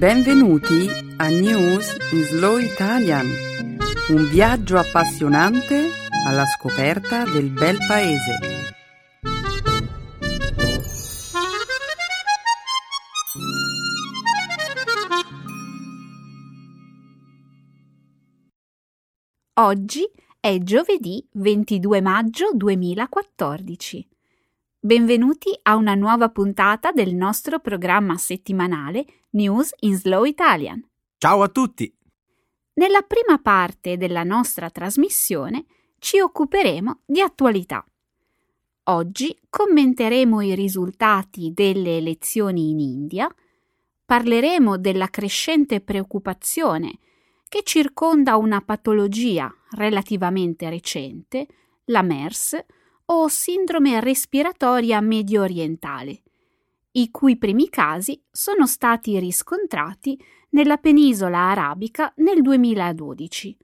Benvenuti a News in Slow Italian, un viaggio appassionante alla scoperta del bel paese. Oggi è giovedì 22 maggio 2014. Benvenuti a una nuova puntata del nostro programma settimanale News in Slow Italian. Ciao a tutti! Nella prima parte della nostra trasmissione ci occuperemo di attualità. Oggi commenteremo i risultati delle elezioni in India, parleremo della crescente preoccupazione che circonda una patologia relativamente recente, la MERS, o sindrome respiratoria medio orientale, i cui primi casi sono stati riscontrati nella penisola arabica nel 2012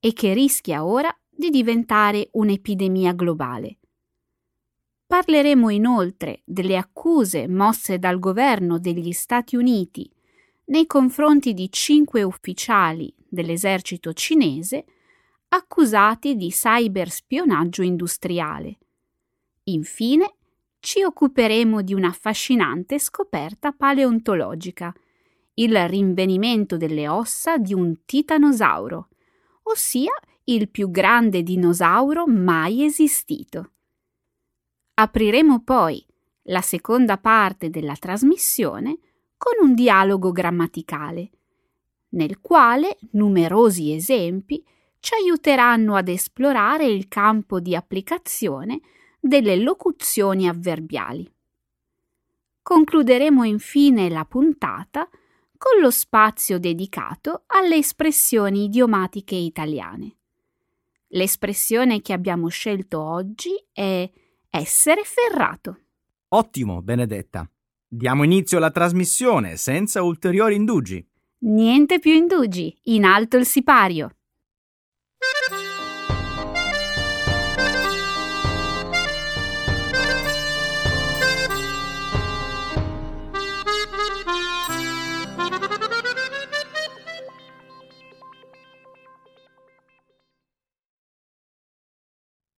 e che rischia ora di diventare un'epidemia globale. Parleremo inoltre delle accuse mosse dal governo degli Stati Uniti nei confronti di cinque ufficiali dell'esercito cinese accusati di cyberspionaggio industriale. Infine, ci occuperemo di un'affascinante scoperta paleontologica, il rinvenimento delle ossa di un titanosauro, ossia il più grande dinosauro mai esistito. Apriremo poi la seconda parte della trasmissione con un dialogo grammaticale, nel quale numerosi esempi ci aiuteranno ad esplorare il campo di applicazione delle locuzioni avverbiali. Concluderemo infine la puntata con lo spazio dedicato alle espressioni idiomatiche italiane. L'espressione che abbiamo scelto oggi è essere ferrato. Ottimo, Benedetta. Diamo inizio alla trasmissione senza ulteriori indugi. Niente più indugi, in alto il sipario.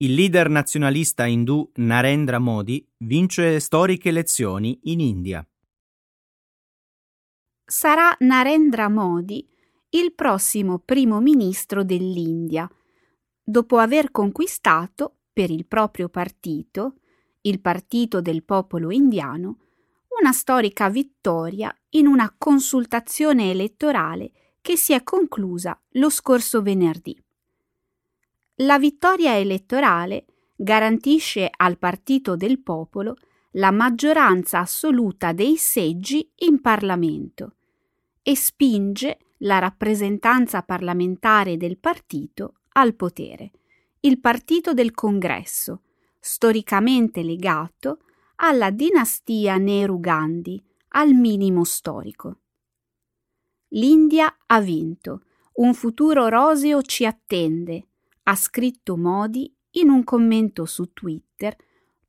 Il leader nazionalista indù Narendra Modi vince storiche elezioni in India. Sarà Narendra Modi il prossimo primo ministro dell'India, dopo aver conquistato per il proprio partito, il Partito del Popolo Indiano, una storica vittoria in una consultazione elettorale che si è conclusa lo scorso venerdì. La vittoria elettorale garantisce al Partito del Popolo la maggioranza assoluta dei seggi in Parlamento e spinge la rappresentanza parlamentare del partito al potere, il Partito del Congresso, storicamente legato alla dinastia Nehru-Gandhi, al minimo storico. L'India ha vinto, un futuro roseo ci attende, ha scritto Modi in un commento su Twitter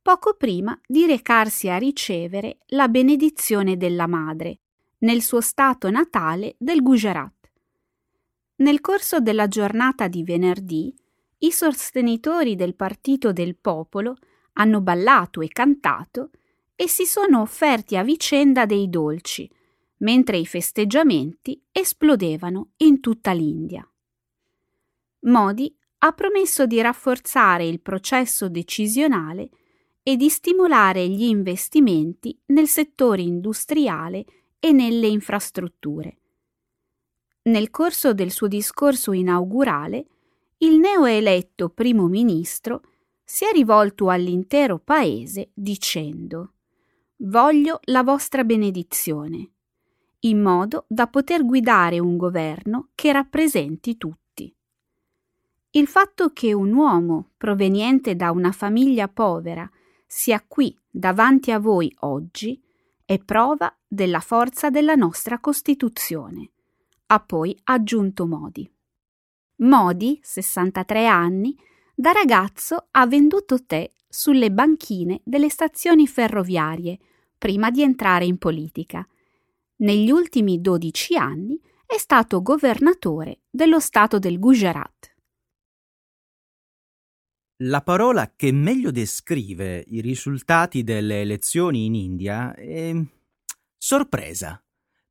poco prima di recarsi a ricevere la benedizione della madre nel suo stato natale del Gujarat. Nel corso della giornata di venerdì, i sostenitori del Partito del Popolo hanno ballato e cantato e si sono offerti a vicenda dei dolci, mentre i festeggiamenti esplodevano in tutta l'India. Modi ha promesso di rafforzare il processo decisionale e di stimolare gli investimenti nel settore industriale e nelle infrastrutture. Nel corso del suo discorso inaugurale, il neoeletto primo ministro si è rivolto all'intero paese dicendo Voglio la vostra benedizione, in modo da poter guidare un governo che rappresenti tutti. Il fatto che un uomo proveniente da una famiglia povera sia qui davanti a voi oggi è prova della forza della nostra Costituzione, ha poi aggiunto Modi. Modi, 63 anni, da ragazzo ha venduto tè sulle banchine delle stazioni ferroviarie prima di entrare in politica. Negli ultimi 12 anni è stato governatore dello stato del Gujarat. La parola che meglio descrive i risultati delle elezioni in India è sorpresa.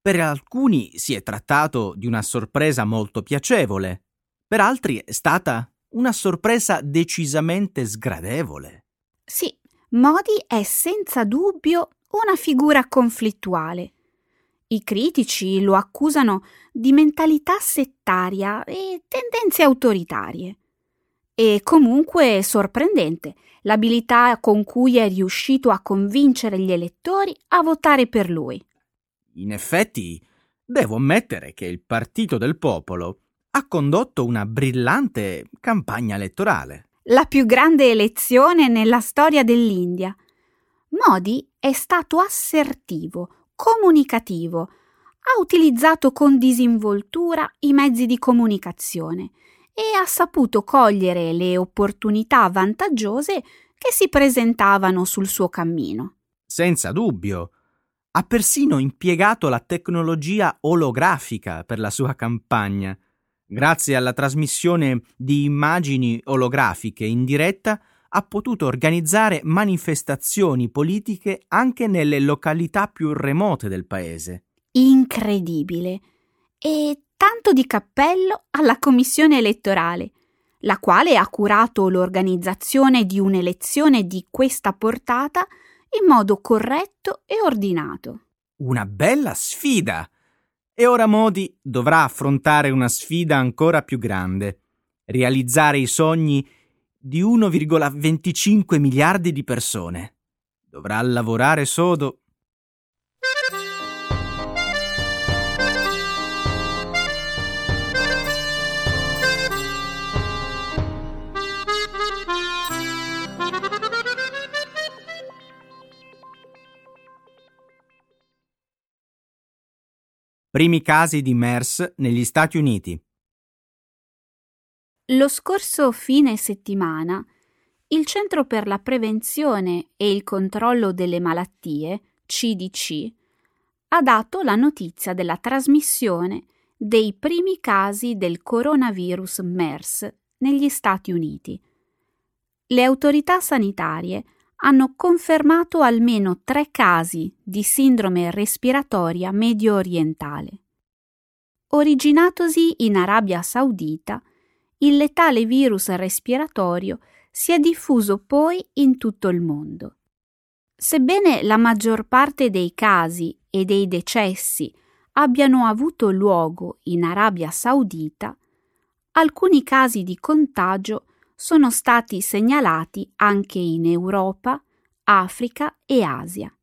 Per alcuni si è trattato di una sorpresa molto piacevole, per altri è stata una sorpresa decisamente sgradevole. Sì, Modi è senza dubbio una figura conflittuale. I critici lo accusano di mentalità settaria e tendenze autoritarie. E comunque sorprendente l'abilità con cui è riuscito a convincere gli elettori a votare per lui. In effetti, devo ammettere che il Partito del Popolo ha condotto una brillante campagna elettorale. La più grande elezione nella storia dell'India. Modi è stato assertivo, comunicativo, ha utilizzato con disinvoltura i mezzi di comunicazione e ha saputo cogliere le opportunità vantaggiose che si presentavano sul suo cammino. Senza dubbio. Ha persino impiegato la tecnologia olografica per la sua campagna. Grazie alla trasmissione di immagini olografiche in diretta ha potuto organizzare manifestazioni politiche anche nelle località più remote del paese. Incredibile. E tanto di cappello alla commissione elettorale, la quale ha curato l'organizzazione di un'elezione di questa portata in modo corretto e ordinato. Una bella sfida! E ora Modi dovrà affrontare una sfida ancora più grande, realizzare i sogni di 1,25 miliardi di persone. Dovrà lavorare sodo Primi casi di MERS negli Stati Uniti. Lo scorso fine settimana il Centro per la prevenzione e il controllo delle malattie, CDC, ha dato la notizia della trasmissione dei primi casi del coronavirus MERS negli Stati Uniti. Le autorità sanitarie hanno confermato almeno tre casi di sindrome respiratoria medio orientale. Originatosi in Arabia Saudita, il letale virus respiratorio si è diffuso poi in tutto il mondo. Sebbene la maggior parte dei casi e dei decessi abbiano avuto luogo in Arabia Saudita, alcuni casi di contagio sono stati segnalati anche in Europa, Africa e Asia.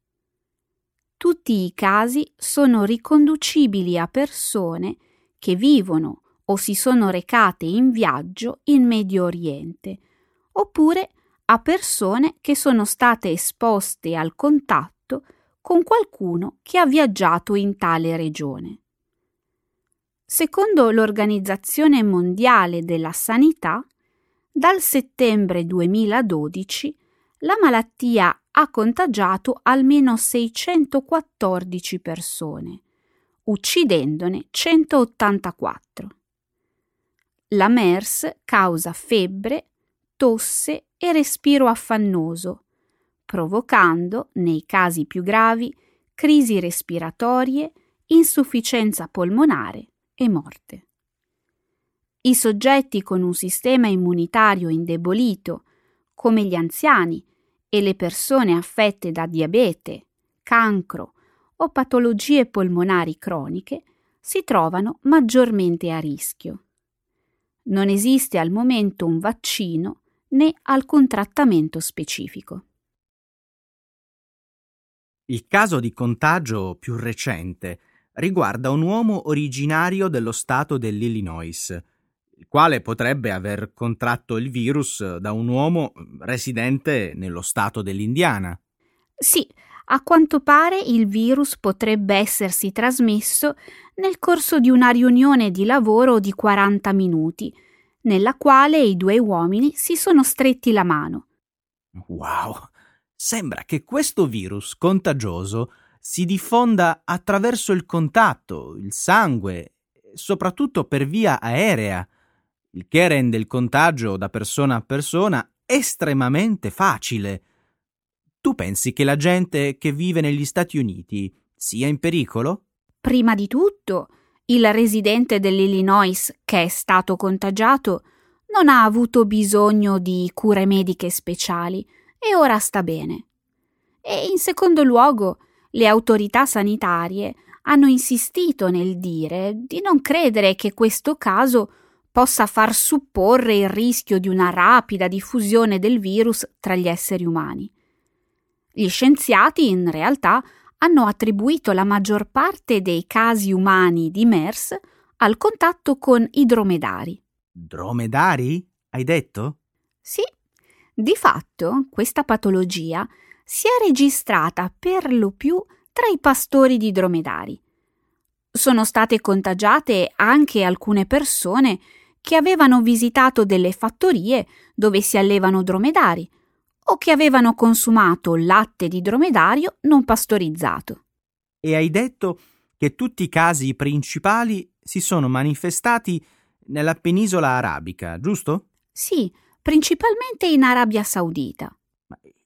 Tutti i casi sono riconducibili a persone che vivono o si sono recate in viaggio in Medio Oriente, oppure a persone che sono state esposte al contatto con qualcuno che ha viaggiato in tale regione. Secondo l'Organizzazione Mondiale della Sanità, dal settembre 2012 la malattia ha contagiato almeno 614 persone, uccidendone 184. La MERS causa febbre, tosse e respiro affannoso, provocando, nei casi più gravi, crisi respiratorie, insufficienza polmonare e morte. I soggetti con un sistema immunitario indebolito, come gli anziani e le persone affette da diabete, cancro o patologie polmonari croniche, si trovano maggiormente a rischio. Non esiste al momento un vaccino né alcun trattamento specifico. Il caso di contagio più recente riguarda un uomo originario dello stato dell'Illinois, il quale potrebbe aver contratto il virus da un uomo residente nello stato dell'Indiana. Sì, a quanto pare il virus potrebbe essersi trasmesso nel corso di una riunione di lavoro di 40 minuti, nella quale i due uomini si sono stretti la mano. Wow! Sembra che questo virus contagioso si diffonda attraverso il contatto, il sangue, soprattutto per via aerea, il che rende il contagio da persona a persona estremamente facile. Tu pensi che la gente che vive negli Stati Uniti sia in pericolo? Prima di tutto, il residente dell'Illinois che è stato contagiato non ha avuto bisogno di cure mediche speciali e ora sta bene. E in secondo luogo, le autorità sanitarie hanno insistito nel dire di non credere che questo caso possa far supporre il rischio di una rapida diffusione del virus tra gli esseri umani. Gli scienziati, in realtà, hanno attribuito la maggior parte dei casi umani di MERS al contatto con i dromedari. Dromedari? Hai detto? Sì. Di fatto, questa patologia si è registrata per lo più tra i pastori di dromedari. Sono state contagiate anche alcune persone che avevano visitato delle fattorie dove si allevano dromedari o che avevano consumato latte di dromedario non pastorizzato. E hai detto che tutti i casi principali si sono manifestati nella penisola arabica, giusto? Sì, principalmente in Arabia Saudita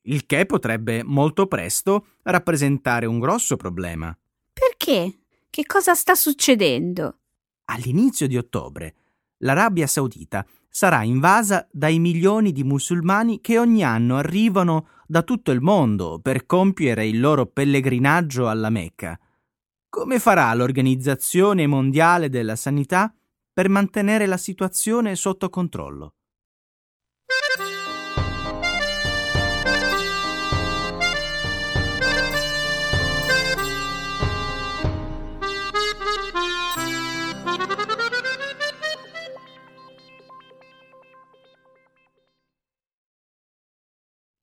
il che potrebbe molto presto rappresentare un grosso problema. Perché? Che cosa sta succedendo? All'inizio di ottobre l'Arabia Saudita sarà invasa dai milioni di musulmani che ogni anno arrivano da tutto il mondo per compiere il loro pellegrinaggio alla Mecca. Come farà l'Organizzazione Mondiale della Sanità per mantenere la situazione sotto controllo?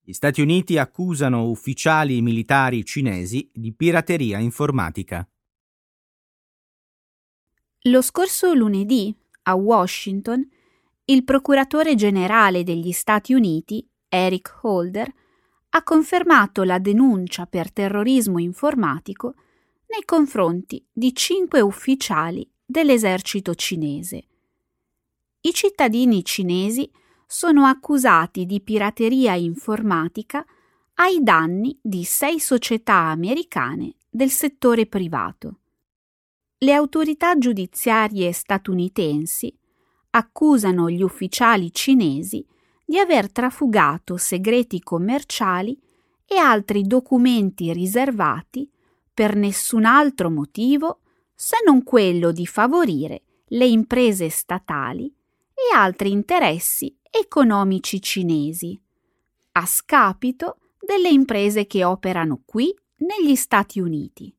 Gli Stati Uniti accusano ufficiali militari cinesi di pirateria informatica. Lo scorso lunedì, a Washington, il procuratore generale degli Stati Uniti, Eric Holder, ha confermato la denuncia per terrorismo informatico nei confronti di cinque ufficiali dell'esercito cinese. I cittadini cinesi sono accusati di pirateria informatica ai danni di sei società americane del settore privato. Le autorità giudiziarie statunitensi accusano gli ufficiali cinesi di aver trafugato segreti commerciali e altri documenti riservati per nessun altro motivo se non quello di favorire le imprese statali e altri interessi economici cinesi, a scapito delle imprese che operano qui negli Stati Uniti.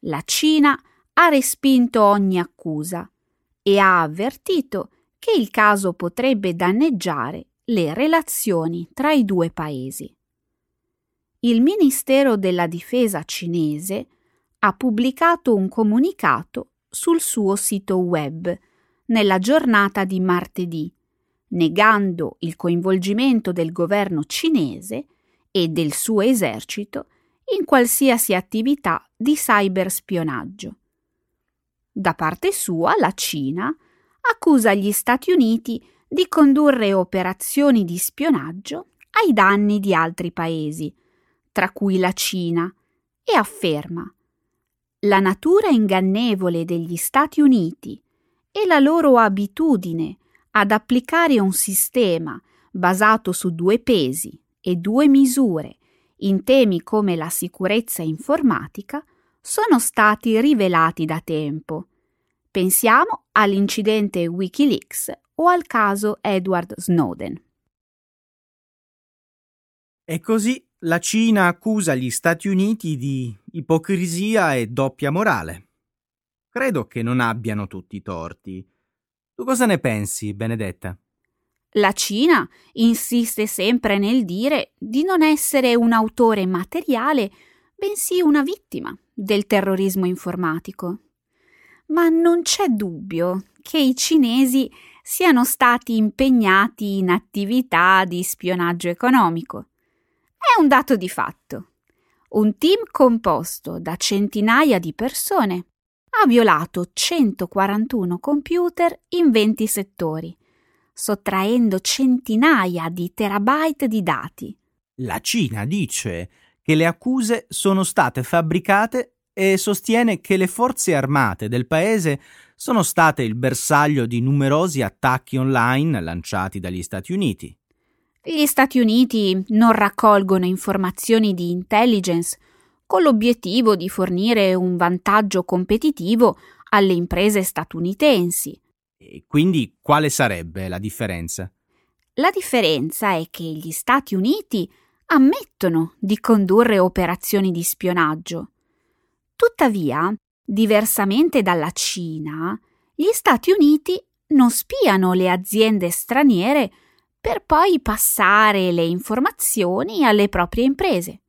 La Cina ha respinto ogni accusa e ha avvertito che il caso potrebbe danneggiare le relazioni tra i due paesi. Il Ministero della Difesa cinese ha pubblicato un comunicato sul suo sito web nella giornata di martedì, negando il coinvolgimento del governo cinese e del suo esercito in qualsiasi attività di cyberspionaggio. Da parte sua, la Cina accusa gli Stati Uniti di condurre operazioni di spionaggio ai danni di altri paesi, tra cui la Cina, e afferma la natura ingannevole degli Stati Uniti e la loro abitudine ad applicare un sistema basato su due pesi e due misure in temi come la sicurezza informatica sono stati rivelati da tempo. Pensiamo all'incidente Wikileaks o al caso Edward Snowden. E così la Cina accusa gli Stati Uniti di ipocrisia e doppia morale. Credo che non abbiano tutti i torti. Tu cosa ne pensi, Benedetta? La Cina insiste sempre nel dire di non essere un autore materiale, bensì una vittima del terrorismo informatico. Ma non c'è dubbio che i cinesi siano stati impegnati in attività di spionaggio economico. È un dato di fatto. un team composto da centinaia di persone ha violato 141 computer in 20 settori, sottraendo centinaia di terabyte di dati. La Cina dice che le accuse sono state fabbricate e sostiene che le forze armate del paese sono state il bersaglio di numerosi attacchi online lanciati dagli Stati Uniti. Gli Stati Uniti non raccolgono informazioni di intelligence con l'obiettivo di fornire un vantaggio competitivo alle imprese statunitensi. E quindi quale sarebbe la differenza? La differenza è che gli Stati Uniti ammettono di condurre operazioni di spionaggio. Tuttavia, diversamente dalla Cina, gli Stati Uniti non spiano le aziende straniere per poi passare le informazioni alle proprie imprese.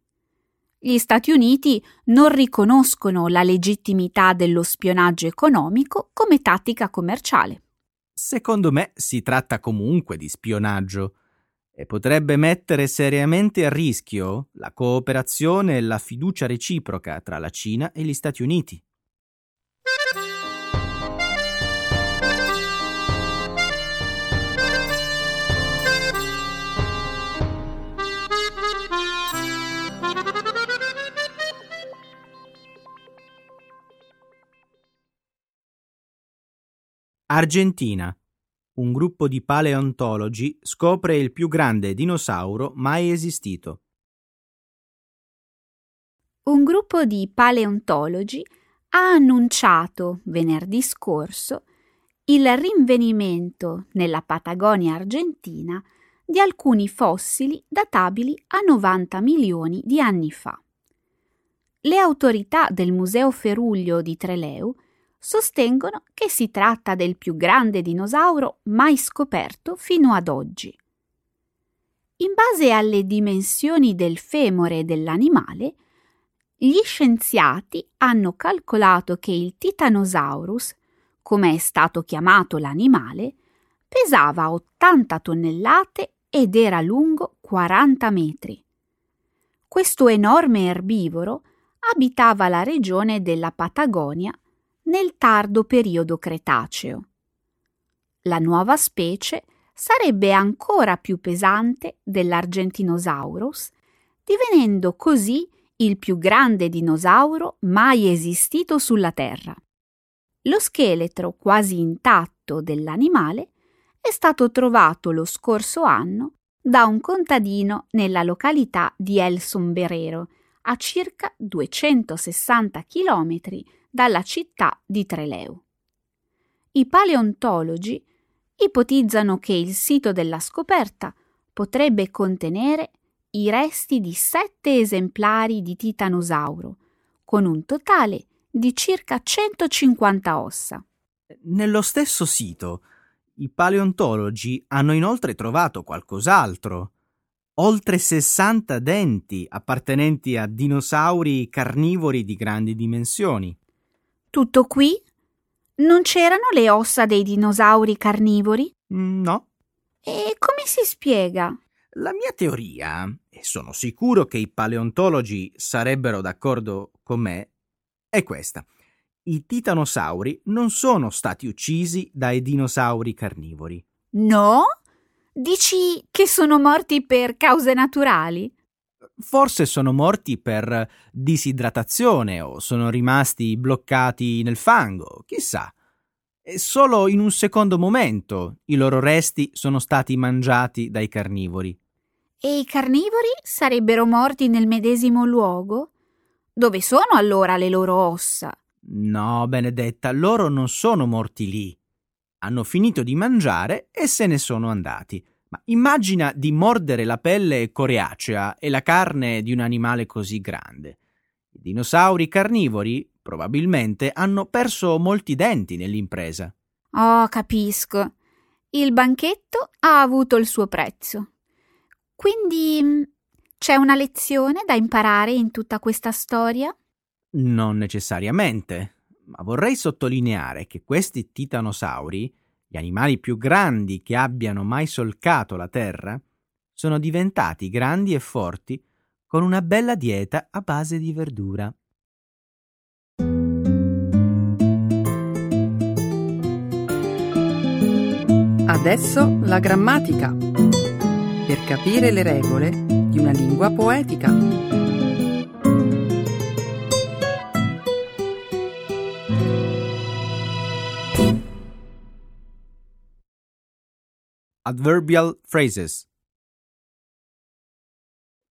Gli Stati Uniti non riconoscono la legittimità dello spionaggio economico come tattica commerciale. Secondo me si tratta comunque di spionaggio e potrebbe mettere seriamente a rischio la cooperazione e la fiducia reciproca tra la Cina e gli Stati Uniti. Argentina un gruppo di paleontologi scopre il più grande dinosauro mai esistito. Un gruppo di paleontologi ha annunciato venerdì scorso il rinvenimento nella Patagonia argentina di alcuni fossili databili a 90 milioni di anni fa. Le autorità del Museo Feruglio di Treleu sostengono che si tratta del più grande dinosauro mai scoperto fino ad oggi. In base alle dimensioni del femore dell'animale, gli scienziati hanno calcolato che il Titanosaurus, come è stato chiamato l'animale, pesava 80 tonnellate ed era lungo 40 metri. Questo enorme erbivoro abitava la regione della Patagonia nel tardo periodo Cretaceo. La nuova specie sarebbe ancora più pesante dell'Argentinosaurus, divenendo così il più grande dinosauro mai esistito sulla Terra. Lo scheletro quasi intatto dell'animale è stato trovato lo scorso anno da un contadino nella località di El Sombrero, a circa 260 chilometri dalla città di Treleu. I paleontologi ipotizzano che il sito della scoperta potrebbe contenere i resti di sette esemplari di titanosauro, con un totale di circa 150 ossa. Nello stesso sito, i paleontologi hanno inoltre trovato qualcos'altro. Oltre 60 denti appartenenti a dinosauri carnivori di grandi dimensioni. Tutto qui? Non c'erano le ossa dei dinosauri carnivori? Mm, no. E come si spiega? La mia teoria, e sono sicuro che i paleontologi sarebbero d'accordo con me, è questa. I titanosauri non sono stati uccisi dai dinosauri carnivori. No? Dici che sono morti per cause naturali? Forse sono morti per disidratazione o sono rimasti bloccati nel fango, chissà. E solo in un secondo momento i loro resti sono stati mangiati dai carnivori. E i carnivori sarebbero morti nel medesimo luogo? Dove sono allora le loro ossa? No, Benedetta, loro non sono morti lì. Hanno finito di mangiare e se ne sono andati. Ma immagina di mordere la pelle coriacea e la carne di un animale così grande. I dinosauri carnivori probabilmente hanno perso molti denti nell'impresa. Oh, capisco. Il banchetto ha avuto il suo prezzo. Quindi mm, c'è una lezione da imparare in tutta questa storia? Non necessariamente, ma vorrei sottolineare che questi titanosauri gli animali più grandi che abbiano mai solcato la terra, sono diventati grandi e forti con una bella dieta a base di verdura. Adesso la grammatica. Per capire le regole di una lingua poetica. Adverbial phrases.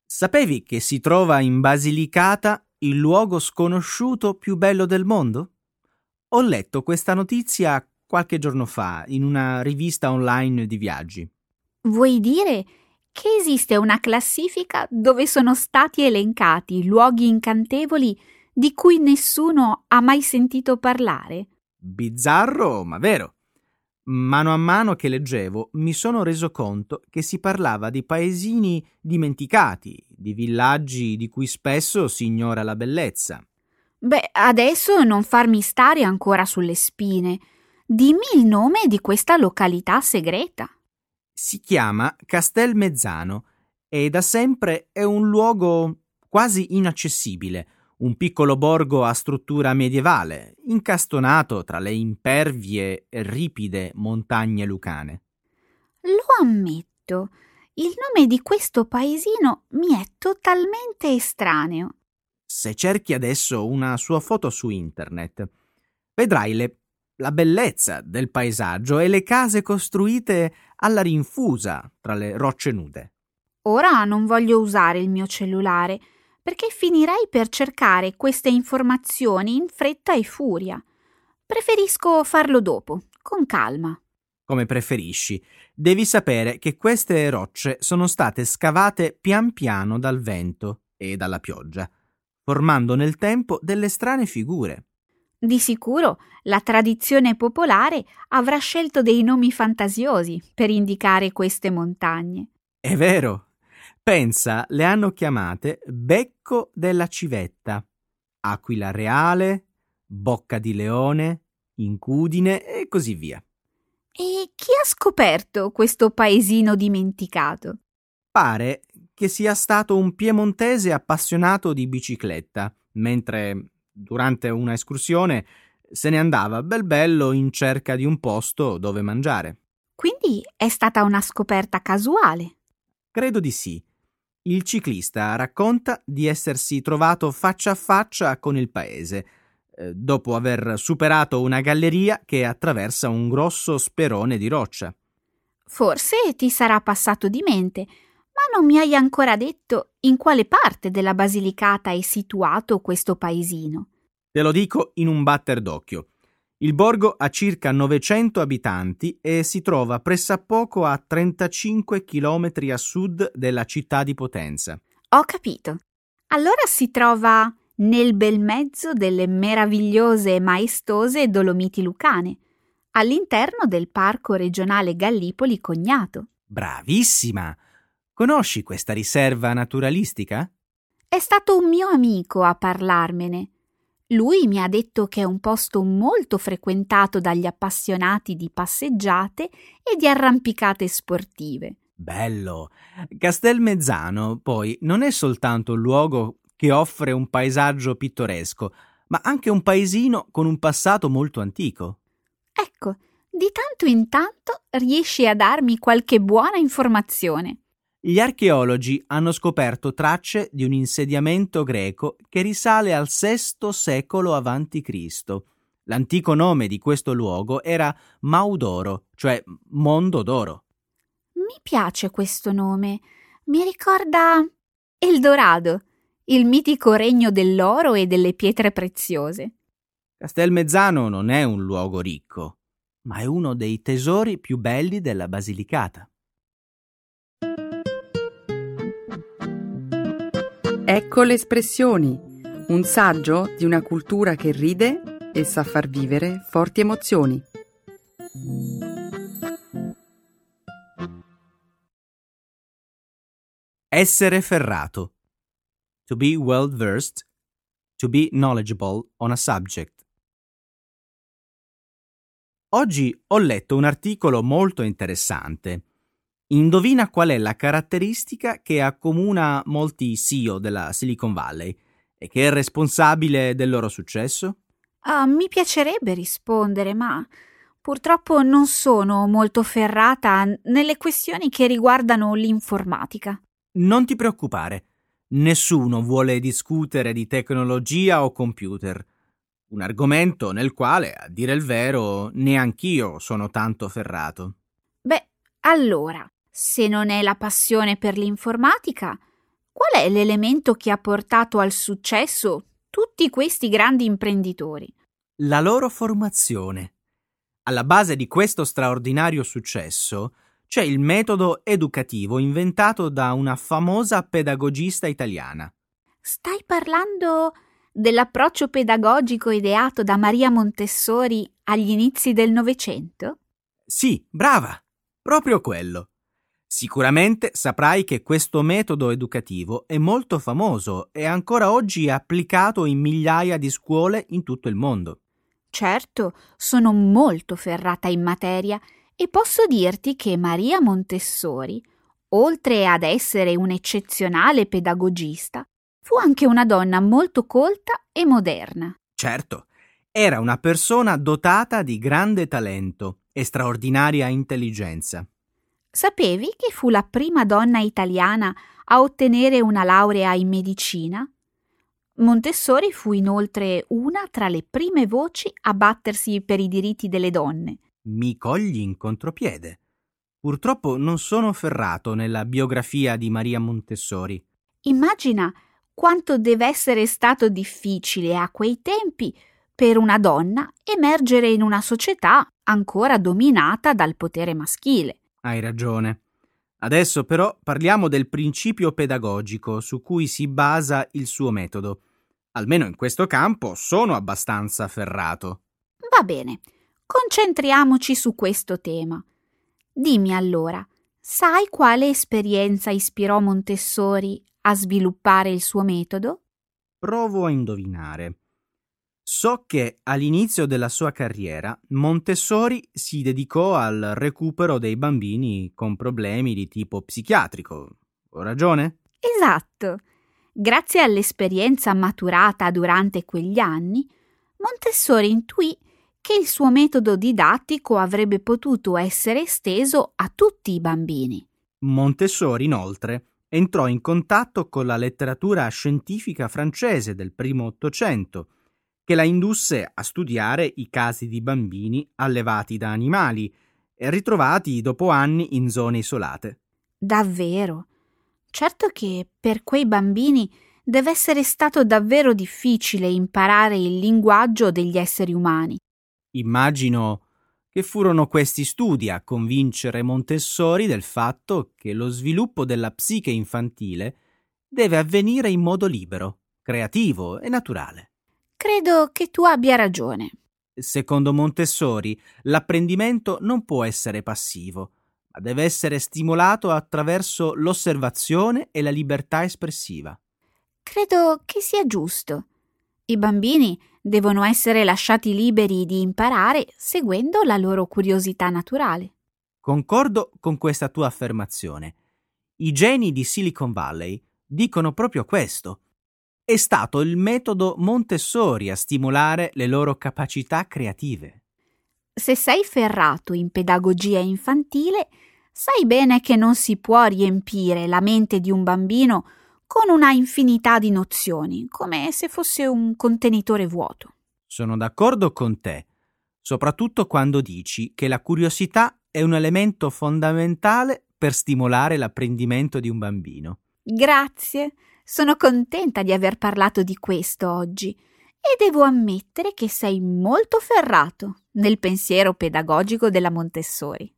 Sapevi che si trova in Basilicata il luogo sconosciuto più bello del mondo? Ho letto questa notizia qualche giorno fa in una rivista online di viaggi. Vuoi dire che esiste una classifica dove sono stati elencati luoghi incantevoli di cui nessuno ha mai sentito parlare? Bizzarro, ma vero. Mano a mano che leggevo mi sono reso conto che si parlava di paesini dimenticati, di villaggi di cui spesso si ignora la bellezza. Beh, adesso non farmi stare ancora sulle spine. Dimmi il nome di questa località segreta. Si chiama Castelmezzano e da sempre è un luogo quasi inaccessibile, un piccolo borgo a struttura medievale, incastonato tra le impervie e ripide montagne lucane. Lo ammetto, il nome di questo paesino mi è totalmente estraneo. Se cerchi adesso una sua foto su internet, vedrai le, la bellezza del paesaggio e le case costruite alla rinfusa tra le rocce nude. Ora non voglio usare il mio cellulare perché finirei per cercare queste informazioni in fretta e furia. Preferisco farlo dopo, con calma. Come preferisci. Devi sapere che queste rocce sono state scavate pian piano dal vento e dalla pioggia, formando nel tempo delle strane figure. Di sicuro la tradizione popolare avrà scelto dei nomi fantasiosi per indicare queste montagne. È vero, Pensa, le hanno chiamate Becco della Civetta, Aquila Reale, Bocca di Leone, Incudine e così via. E chi ha scoperto questo paesino dimenticato? Pare che sia stato un piemontese appassionato di bicicletta, mentre durante una escursione se ne andava bel bello in cerca di un posto dove mangiare. Quindi è stata una scoperta casuale. Credo di sì. Il ciclista racconta di essersi trovato faccia a faccia con il paese, eh, dopo aver superato una galleria che attraversa un grosso sperone di roccia. Forse ti sarà passato di mente, ma non mi hai ancora detto in quale parte della Basilicata è situato questo paesino. Te lo dico in un batter d'occhio. Il borgo ha circa 900 abitanti e si trova pressappoco a 35 km a sud della città di Potenza. Ho capito. Allora si trova nel bel mezzo delle meravigliose e maestose Dolomiti Lucane, all'interno del Parco regionale Gallipoli Cognato. Bravissima! Conosci questa riserva naturalistica? È stato un mio amico a parlarmene. Lui mi ha detto che è un posto molto frequentato dagli appassionati di passeggiate e di arrampicate sportive. Bello! Castelmezzano, poi, non è soltanto un luogo che offre un paesaggio pittoresco, ma anche un paesino con un passato molto antico. Ecco, di tanto in tanto riesci a darmi qualche buona informazione. Gli archeologi hanno scoperto tracce di un insediamento greco che risale al VI secolo a.C. L'antico nome di questo luogo era Maudoro, cioè Mondo d'Oro. Mi piace questo nome. Mi ricorda Eldorado, il mitico regno dell'oro e delle pietre preziose. Castelmezzano non è un luogo ricco, ma è uno dei tesori più belli della Basilicata. Ecco le espressioni, un saggio di una cultura che ride e sa far vivere forti emozioni. Essere ferrato. To be well versed, to be knowledgeable on a subject. Oggi ho letto un articolo molto interessante Indovina qual è la caratteristica che accomuna molti CEO della Silicon Valley e che è responsabile del loro successo? Uh, mi piacerebbe rispondere, ma purtroppo non sono molto ferrata nelle questioni che riguardano l'informatica. Non ti preoccupare, nessuno vuole discutere di tecnologia o computer. Un argomento nel quale, a dire il vero, neanch'io sono tanto ferrato. Beh, allora, se non è la passione per l'informatica, qual è l'elemento che ha portato al successo tutti questi grandi imprenditori? La loro formazione. Alla base di questo straordinario successo c'è il metodo educativo inventato da una famosa pedagogista italiana. Stai parlando dell'approccio pedagogico ideato da Maria Montessori agli inizi del Novecento? Sì, brava, proprio quello. Sicuramente saprai che questo metodo educativo è molto famoso e ancora oggi è applicato in migliaia di scuole in tutto il mondo. Certo, sono molto ferrata in materia e posso dirti che Maria Montessori, oltre ad essere un eccezionale pedagogista, fu anche una donna molto colta e moderna. Certo, era una persona dotata di grande talento e straordinaria intelligenza. Sapevi che fu la prima donna italiana a ottenere una laurea in medicina? Montessori fu inoltre una tra le prime voci a battersi per i diritti delle donne. Mi cogli in contropiede. Purtroppo non sono ferrato nella biografia di Maria Montessori. Immagina quanto deve essere stato difficile a quei tempi per una donna emergere in una società ancora dominata dal potere maschile. Hai ragione. Adesso però parliamo del principio pedagogico su cui si basa il suo metodo. Almeno in questo campo sono abbastanza ferrato. Va bene, concentriamoci su questo tema. Dimmi allora, sai quale esperienza ispirò Montessori a sviluppare il suo metodo? Provo a indovinare. So che all'inizio della sua carriera Montessori si dedicò al recupero dei bambini con problemi di tipo psichiatrico. Ho ragione? Esatto. Grazie all'esperienza maturata durante quegli anni, Montessori intuì che il suo metodo didattico avrebbe potuto essere esteso a tutti i bambini. Montessori, inoltre, entrò in contatto con la letteratura scientifica francese del primo Ottocento che la indusse a studiare i casi di bambini allevati da animali e ritrovati dopo anni in zone isolate. Davvero? Certo che per quei bambini deve essere stato davvero difficile imparare il linguaggio degli esseri umani. Immagino che furono questi studi a convincere Montessori del fatto che lo sviluppo della psiche infantile deve avvenire in modo libero, creativo e naturale. Credo che tu abbia ragione. Secondo Montessori, l'apprendimento non può essere passivo, ma deve essere stimolato attraverso l'osservazione e la libertà espressiva. Credo che sia giusto. I bambini devono essere lasciati liberi di imparare seguendo la loro curiosità naturale. Concordo con questa tua affermazione. I geni di Silicon Valley dicono proprio questo è stato il metodo Montessori a stimolare le loro capacità creative. Se sei ferrato in pedagogia infantile, sai bene che non si può riempire la mente di un bambino con una infinità di nozioni, come se fosse un contenitore vuoto. Sono d'accordo con te, soprattutto quando dici che la curiosità è un elemento fondamentale per stimolare l'apprendimento di un bambino. Grazie. Sono contenta di aver parlato di questo oggi e devo ammettere che sei molto ferrato nel pensiero pedagogico della Montessori.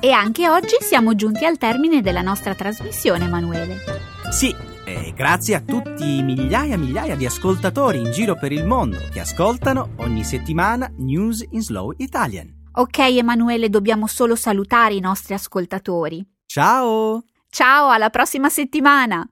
E anche oggi siamo giunti al termine della nostra trasmissione, Emanuele. Sì, e grazie a tutti i migliaia e migliaia di ascoltatori in giro per il mondo che ascoltano ogni settimana News in Slow Italian. Ok, Emanuele, dobbiamo solo salutare i nostri ascoltatori. Ciao! Ciao, alla prossima settimana!